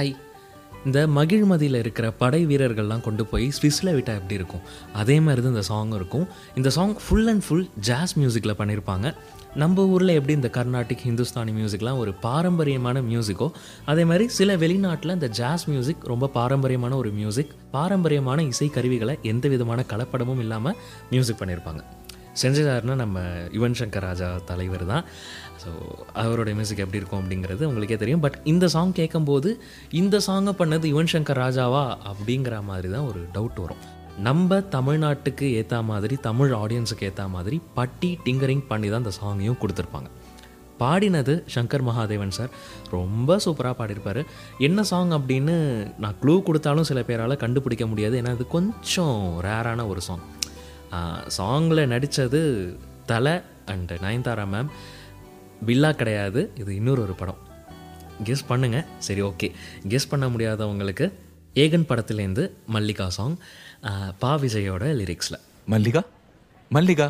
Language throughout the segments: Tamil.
ஹாய் இந்த மகிழ்மதியில் இருக்கிற படை வீரர்கள்லாம் கொண்டு போய் ஸ்விஸ்ஸில் விட்டால் எப்படி இருக்கும்? அதே மாதிரி தான் இந்த சாங் இருக்கும். இந்த song full and full jazz மியூசிக்கில் பண்ணியிருப்பாங்க நம்ம ஊரில் எப்படி இந்த கர்நாடிக் ஹிந்துஸ்தானி மியூசிக்லாம் ஒரு பாரம்பரியமான மியூசிக்கோ அதே மாதிரி சில வெளிநாட்டில் இந்த ஜாஸ் மியூசிக் ரொம்ப பாரம்பரியமான ஒரு மியூசிக் பாரம்பரியமான இசை கருவிகளை எந்த விதமான கலப்படமும் இல்லாமல் மியூசிக் பண்ணியிருப்பாங்க செஞ்சதாருன்னா நம்ம யுவன் சங்கர் ராஜா தலைவர் தான். ஸோ அவரோட மியூசிக் எப்படி இருக்கும் அப்படிங்கிறது உங்களுக்கே தெரியும். பட் இந்த சாங் கேட்கும்போது இந்த சாங்கை பண்ணது யுவன் சங்கர் ராஜாவா அப்படிங்கிற மாதிரி தான் ஒரு டவுட் வரும். நம்ம தமிழ்நாட்டுக்கு ஏற்ற மாதிரி தமிழ் ஆடியன்ஸுக்கு ஏற்ற மாதிரி பட்டி டிங்கரிங் பண்ணி தான் இந்த சாங்கையும் கொடுத்துருப்பாங்க. பாடினது சங்கர் மகாதேவன் சார். ரொம்ப சூப்பராக பாடியிருப்பார். என்ன சாங் அப்படின்னு நான் க்ளூ கொடுத்தாலும் சில பேரால் கண்டுபிடிக்க முடியாது. ஏன்னா அது கொஞ்சம் ரேரான ஒரு சாங் சாங்கில் நடித்தது தலை அண்டு நயன்தாரா மேம் பில்லா கிடையாது இது இன்னொரு ஒரு படம். கெஸ் பண்ணுங்கள் சரி ஓகே கெஸ் பண்ண முடியாதவங்களுக்கு ஏகன் படத்துலேருந்து மல்லிகா சாங் பா விஜயோட லிரிக்ஸில் Mallika? Mallika?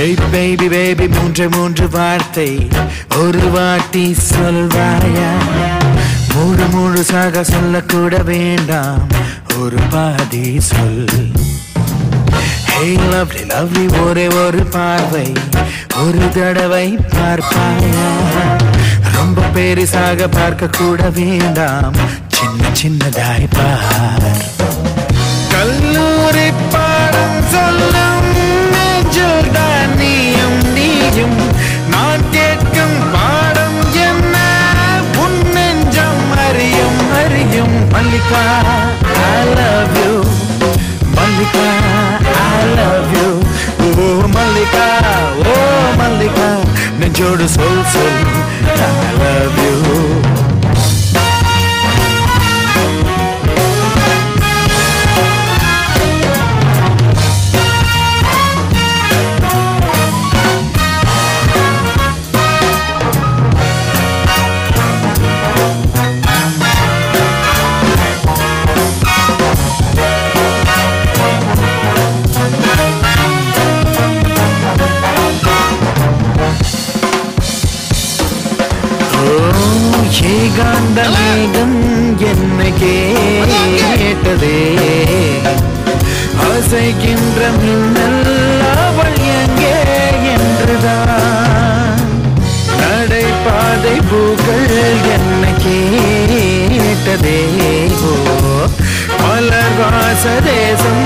Hey baby baby மூன்று மூன்று வார்த்தை. ஒரு வாட்டி சொல்வாயா முழு முழுசாக சொல்லக்கூட வேண்டாம். ஒரு பாதி சொல். Hey லவ்லி லவ்லி ஒரே ஒரு பார்வை. ஒரு தடவை பார்ப்பாயா? ரொம்ப பெரிசாக பார்க்க கூட வேண்டாம். சின்ன சின்னதாய் பார். Mallika I love you. Mallika I love you. ஓ மல்லிகா ஓ மல்லிகா நெஞ்சோடு சொல் சொல் I love you. காந்த மேகம் என்னை கேட்டதே. அசைக்கின்ற மின்னல் அவள் எங்கே என்றுதான். நடைபாதை பூக்கள் என்னை கேட்டதே. ஓ மலர் வாச தேசம்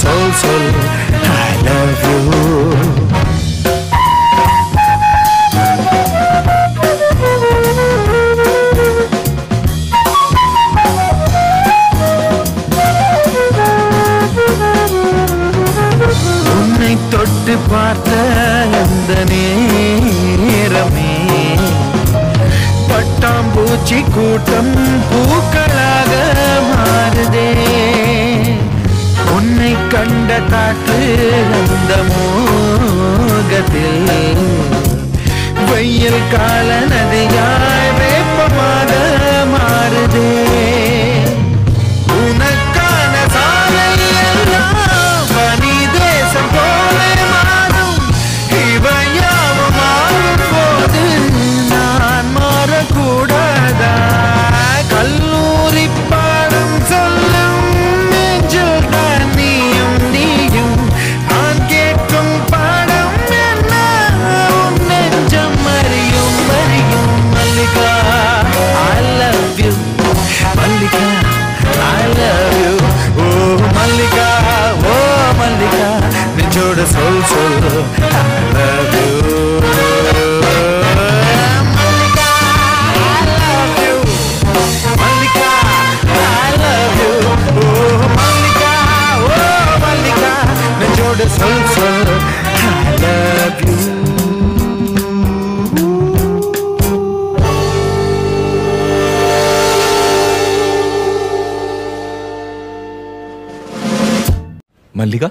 சொல் சொல் I love you. உன்னை தொட்டு பார்த்த அந்த நேரமே பட்டாம்பூச்சி கூட்டம் பூக்களாக மாறு. கண்ட காற்று அந்த மோகத்தில். வெயில் காலன ஓ மல்லிகா நெஞ்சோட என்னோட சொல் சொல் I love you மல்லிகா